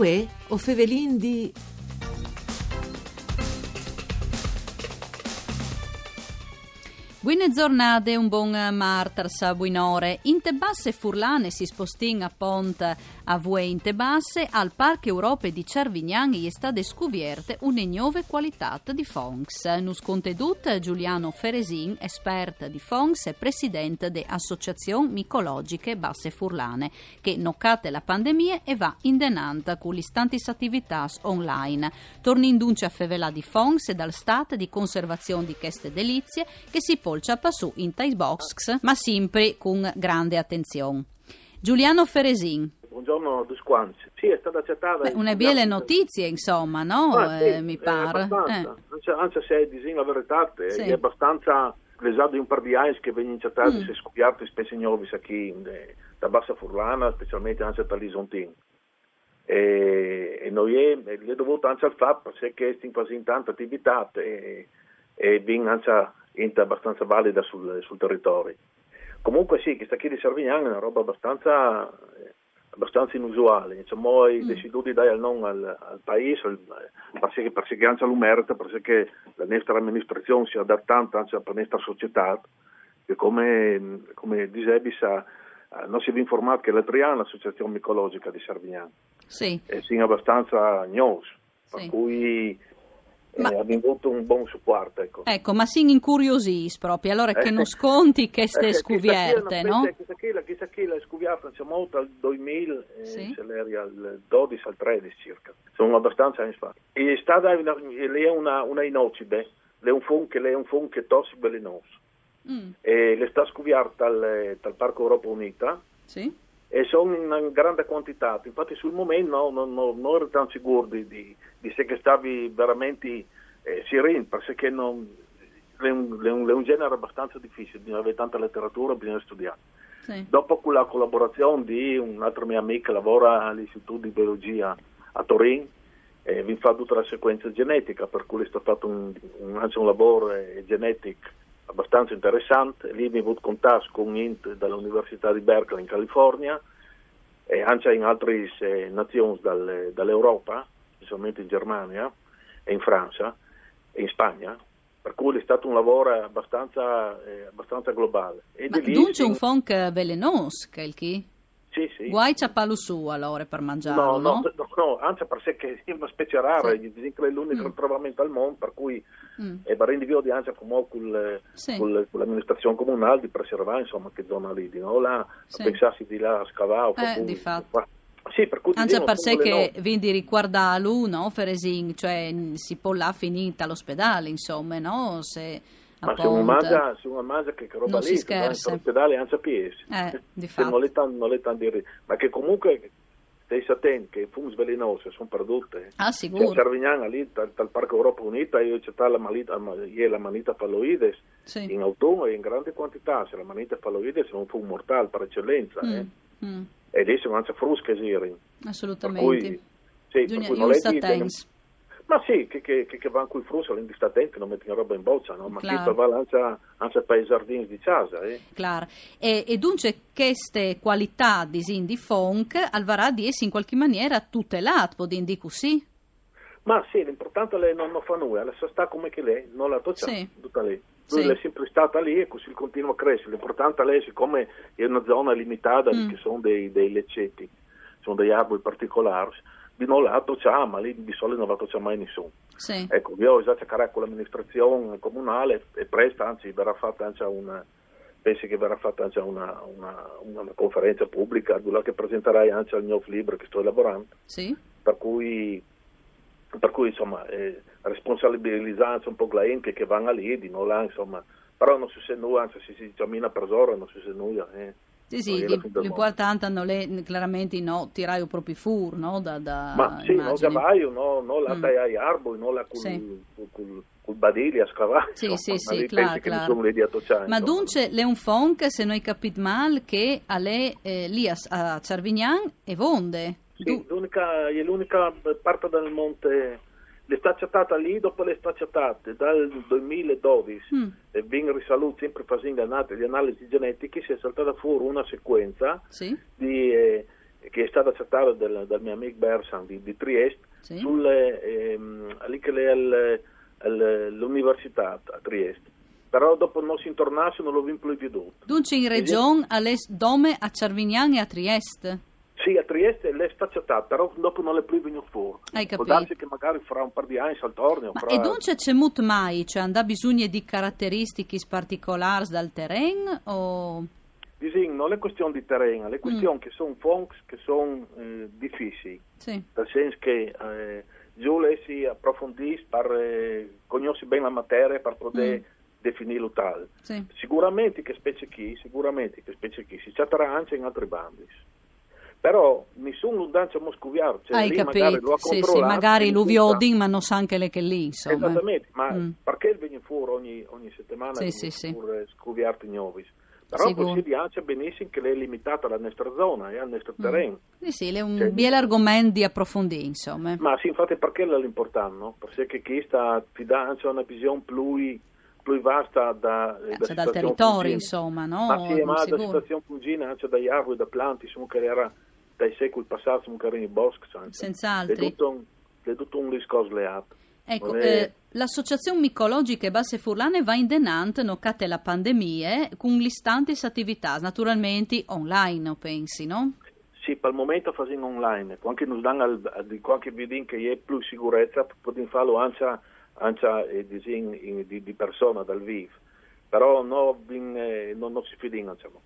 Uè, o Fevelin di... Buone giornate, un buon martars, buonore. In Tebasse Furlane si spostin a Pont a Vue in Tebasse, al Parco Europe di Cervignan è stata scovierte una nuova qualità di Fonks. Nus contedut Giuliano Feresin, esperto di Fonks e presidente dell'Associazione Micologiche Basse Furlane, che noccate la pandemia e va in denanta con le stanti attività online. Torni in dunce a fevela di Fonks e dal Stato di conservazione di queste delizie che si polcia passù in Thai Box, ma sempre con grande attenzione. Giuliano Feresin. Buongiorno Dusquanzi. Sì, è stata accettata. Beh, una belle notizie, insomma, no? Ah, sì, eh, mi pare. Eh. Anche, anche, se disin la verità, sì. è abbastanza l'esatto di un par di anni che vengono accettati mm. se scoperti spesso nuovi qui da Bassa Furlana, specialmente anche da Lisontin. E, e noi è, è dovuto anche al fatto che è quasi in tanta attività e, e viene anche abbastanza valida sul, sul territorio. Comunque sì, questa qui di Servignano è una roba abbastanza, abbastanza inusuale, insomma, mm. deciso di dare il nome al, al paese, al, perché, perché anche l'umerta, perché la nostra amministrazione si adatta tanto anche alla nostra società, che come, come dicevi, sa, non si è informato che l'altro anno l'associazione micologica di Servignano sì. è sì, abbastanza news, sì. per cui ma... Eh, abbiamo avuto un buon supporto. Ecco, ecco ma si incuriosì proprio, allora che eh, non sconti che ste eh, scuvierte, no? Chissà che la, chissà che la scuviata siamo molto al 2000, eh, sì. al 12 al 13 circa, sono abbastanza in fa. E è stata una, lei è una, una inocide, lei è un fun che lei è un fun che tossico velenoso. Mm. E le sta scuviata dal, dal Parco Europa Unita. Sì e sono in grande quantità. Infatti sul momento no, non, non, ero tanto sicuro di, di, di se che stavi veramente eh, sirin, perché non, è, un, è, un, è, un, genere abbastanza difficile, bisogna avere tanta letteratura, bisogna studiare. Sì. Dopo con la collaborazione di un'altra mia amica che lavora all'Istituto di Biologia a Torino, eh, vi fa tutta la sequenza genetica, per cui è stato fatto un, un, un lavoro eh, genetico abbastanza interessante. Lì avuto contatto con un int dall'Università di Berkeley in California e anche in altre eh, nazioni dal, dall'Europa, specialmente in Germania e in Francia e in Spagna. Per cui è stato un lavoro abbastanza, eh, abbastanza globale. E Ma dunque un funk velenoso, quel chi? Sì, sì. Guai c'ha palo su allora per mangiarlo, no? No, no, no anzi perché è una specie rara, sì. è l'unico mm. trovamento al mondo, per cui mm. è barrendi via di con, con, sì. con, con l'amministrazione comunale di preservare, insomma, che zona lì, di no? Là, sì. pensassi di là a scavare. Eh, di fatto. Sì, per cui Anche per sé che no. vindi riguardarlo, no, Feresin, cioè si può là finita all'ospedale, insomma, no? Se ma se uno, mangia, uno mangia che roba non lì, si scherza. all'ospedale anche a piedi. Eh, di fatto. Non è tanto, non è tanto dire, ma che comunque stai attenti che i fumi velenosi sono prodotte. Ah, sicuro. Cioè, Cervignana lì, dal, dal, Parco Europa Unita, io c'è la manita, la manita falloides sì. in autunno e in grande quantità. Se la manita falloides è un fumo mortale per eccellenza. Mm. Eh. Mm. E lì si mangia frusche, Assolutamente. Per cui, sì, per cui non è ma sì, che, che, che vanno qui frusso all'indistante non mettono roba in boccia, no? ma claro. che va anche, per i giardini di casa. Eh? Claro. E, e dunque queste qualità di di funk alvarà di essere in qualche maniera tutelate, podin di così? Ma sì, l'importante è che non, non fa nulla, la sta come che lei, non la toccia, sì. tutta lei. Lui sì. è sempre stata lì e così continua a crescere. L'importante è lei, siccome è una zona limitata, mm. che sono dei, dei leccetti, sono degli arbori particolari, di non la tocciamo, ma lì di solito non la toccia mai nessuno. Sì. Ecco, io già cercherò con l'amministrazione comunale e presto, anzi, verrà fatta anche una, penso che verrà fatta anche una, una, una conferenza pubblica, dove che presenterai anche al mio libro che sto elaborando. Sì. Per cui, per cui insomma, eh, responsabilizzare un po' gente che vanno lì, di non là, insomma, però non si sa nulla, anzi, se si cammina per ora non si sa nulla. Eh. Sì, sì, l'importante non è chiaramente no, tirare proprio fur, no? Da, da, Ma sì, non cavaio, no, no la mm. ai arbori, no la col, sì. col, col, col badili a scavare. Sì, sì, sì, claro, claro. Ma dunque le un funk, se noi capito male, che a lei eh, lì a, a Cervignan e Vonde. Sì, l'unica, è l'unica parte del monte le sta accettata lì dopo le sta accettate dal 2012 mm. e viene risaluto sempre facendo le analisi genetiche si è saltata fuori una sequenza sì. di, eh, che è stata accettata dal, dal mio amico Bersan di, di Trieste sì. sulle, ehm, l'università a Trieste. Però dopo non si intornasse non l'ho più veduto. Dunque in regione, dome a Cervignan e a Trieste? Sì, a Trieste l'è stacciata, però dopo non è più venuto fuori. Hai capito? Può darsi che magari fra un par di anni al torneo. Ma fra... E dunque c'è molto mai? Cioè, andà bisogno di caratteristiche particolari dal terreno? O... Disin, non è questione di terreno, è questione mm. che sono fonks che sono eh, difficili. Sì. Nel senso che eh, giù lei si approfondisce per eh, conoscere bene la materia per poter... Mm definirlo tale. Sì. Sicuramente che specie chi, sicuramente che specie chi si chatterà anche in altri bandi. Però nessuno danza moscoviar, cioè Hai capito? magari lo ha sì, sì, magari lo viodin, ma non sa anche lei che lì, insomma. Esattamente, ma mm. perché viene fuori ogni, ogni settimana sì, sì, sì. scoviarti nuovi? Però Sicuro. si dice benissimo che lei è limitata alla nostra zona e al nostro mm. terreno. Sì, sì, è un cioè, bel argomento di approfondire, insomma. Ma sì, infatti perché è l'importante, no? Perché chi sta, ti dà una visione più più vasta da, eh, da dal territorio, insomma, no? Ma sì, ma da situazione fungina, anche dagli alberi, da planti, insomma, che era dai secoli passati, era in bosco, Senz'altro. È tutto un, è tutto un discorso leato. Ecco, è... eh, l'associazione micologica e Basse Furlane va in denant, nocate la pandemia, con l'istanti attività, naturalmente online, pensi, no? Sì, per il momento facciamo online, anche nos danno qualche video che è più sicurezza, possiamo farlo anche anche di, di, di persona dal vivo, però no, in, eh, non, non si fidino, diciamo.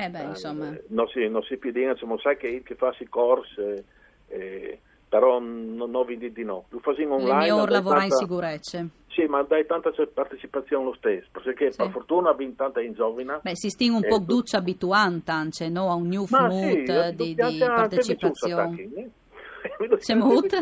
Eh beh, insomma. Eh, non si, non si fidino, diciamo, sai che, che fa i corsi, eh, però non, non vi di no. Lo facciamo online. Mio lavora in sicurezza. Sì, ma dai tanta partecipazione lo stesso, perché sì. per fortuna abbiamo tanta in giovine. Beh, si stinge un po' ecco. duccia abituante, no? a un new mood sì, di, di partecipazione. C'è molto?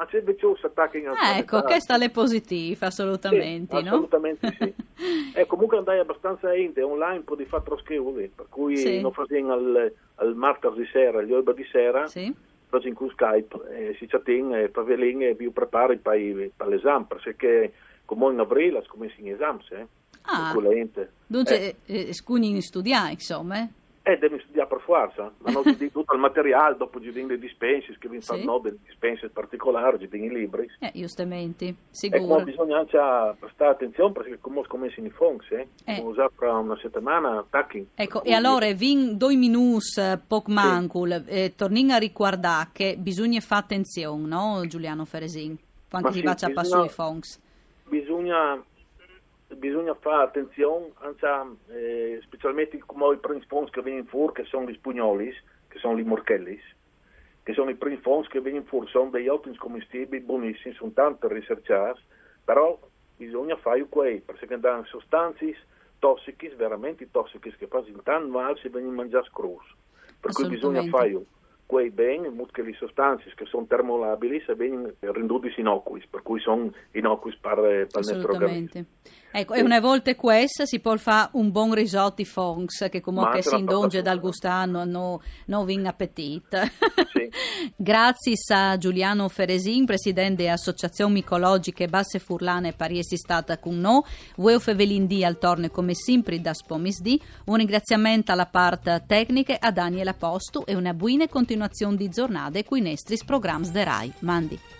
Anzi ci attacchi in ah, ecco, questa è positiva assolutamente, sì, no? assolutamente sì e comunque andai abbastanza ente online può di fare troschevoli per cui sì. non facciamo al, al martedì sera gli orba di sera sì. facciamo con Skype e si chatting e pavelin e più prepari per, per l'esame perché come in aprile come in esame eh? ah, dunque eh. eh, scugni studiare insomma eh? Eh, devi studiare per forza, ti tutto il materiale, dopo ci dei dispensi, che vi fanno sì. dei dispensi particolari, ci i libri. Eh, giustamente, ecco, sicuro. E bisogna anche prestare attenzione perché come come si fonks, eh? eh. Usare fra una settimana, attacchi. Ecco, e allora, vin due minuti, eh, poco mancul, sì. eh, torniamo a ricordare che bisogna fare attenzione, no, Giuliano Feresin, quando si va a passare i fonks. Bisogna bisogna fare attenzione, anzi, eh, specialmente come i primi fonds che vengono fuori, che sono gli spugnolis, che sono i morchellis, che sono i primi fonds che vengono fuori, sono degli ottimi commestibili, buonissimi, sono tanto ricercati, però bisogna fare quei, perché danno sostanze tossiche, veramente tossiche, che fanno tanto male se vengono mangiati crus. Per cui bisogna fare quei beni, che le sostanze che sono termolabili, vengono renduti innocui, per cui sono innocui per, per il nostro organismo. Ecco, e una volta questa si può fare un buon risotto fonks che comunque si indonge dal gustano, no, no vin appetit. Sì. Grazie a Giuliano Feresin, presidente dell'Associazione Micologiche Basse Furlane Pariesi stata con noi. Vuoi fevelindì al torne come sempre da Spomisdì. Un ringraziamento alla parte tecnica a Daniela Postu e una buona continuazione di giornate qui i nostri programmi de RAI. Mandi.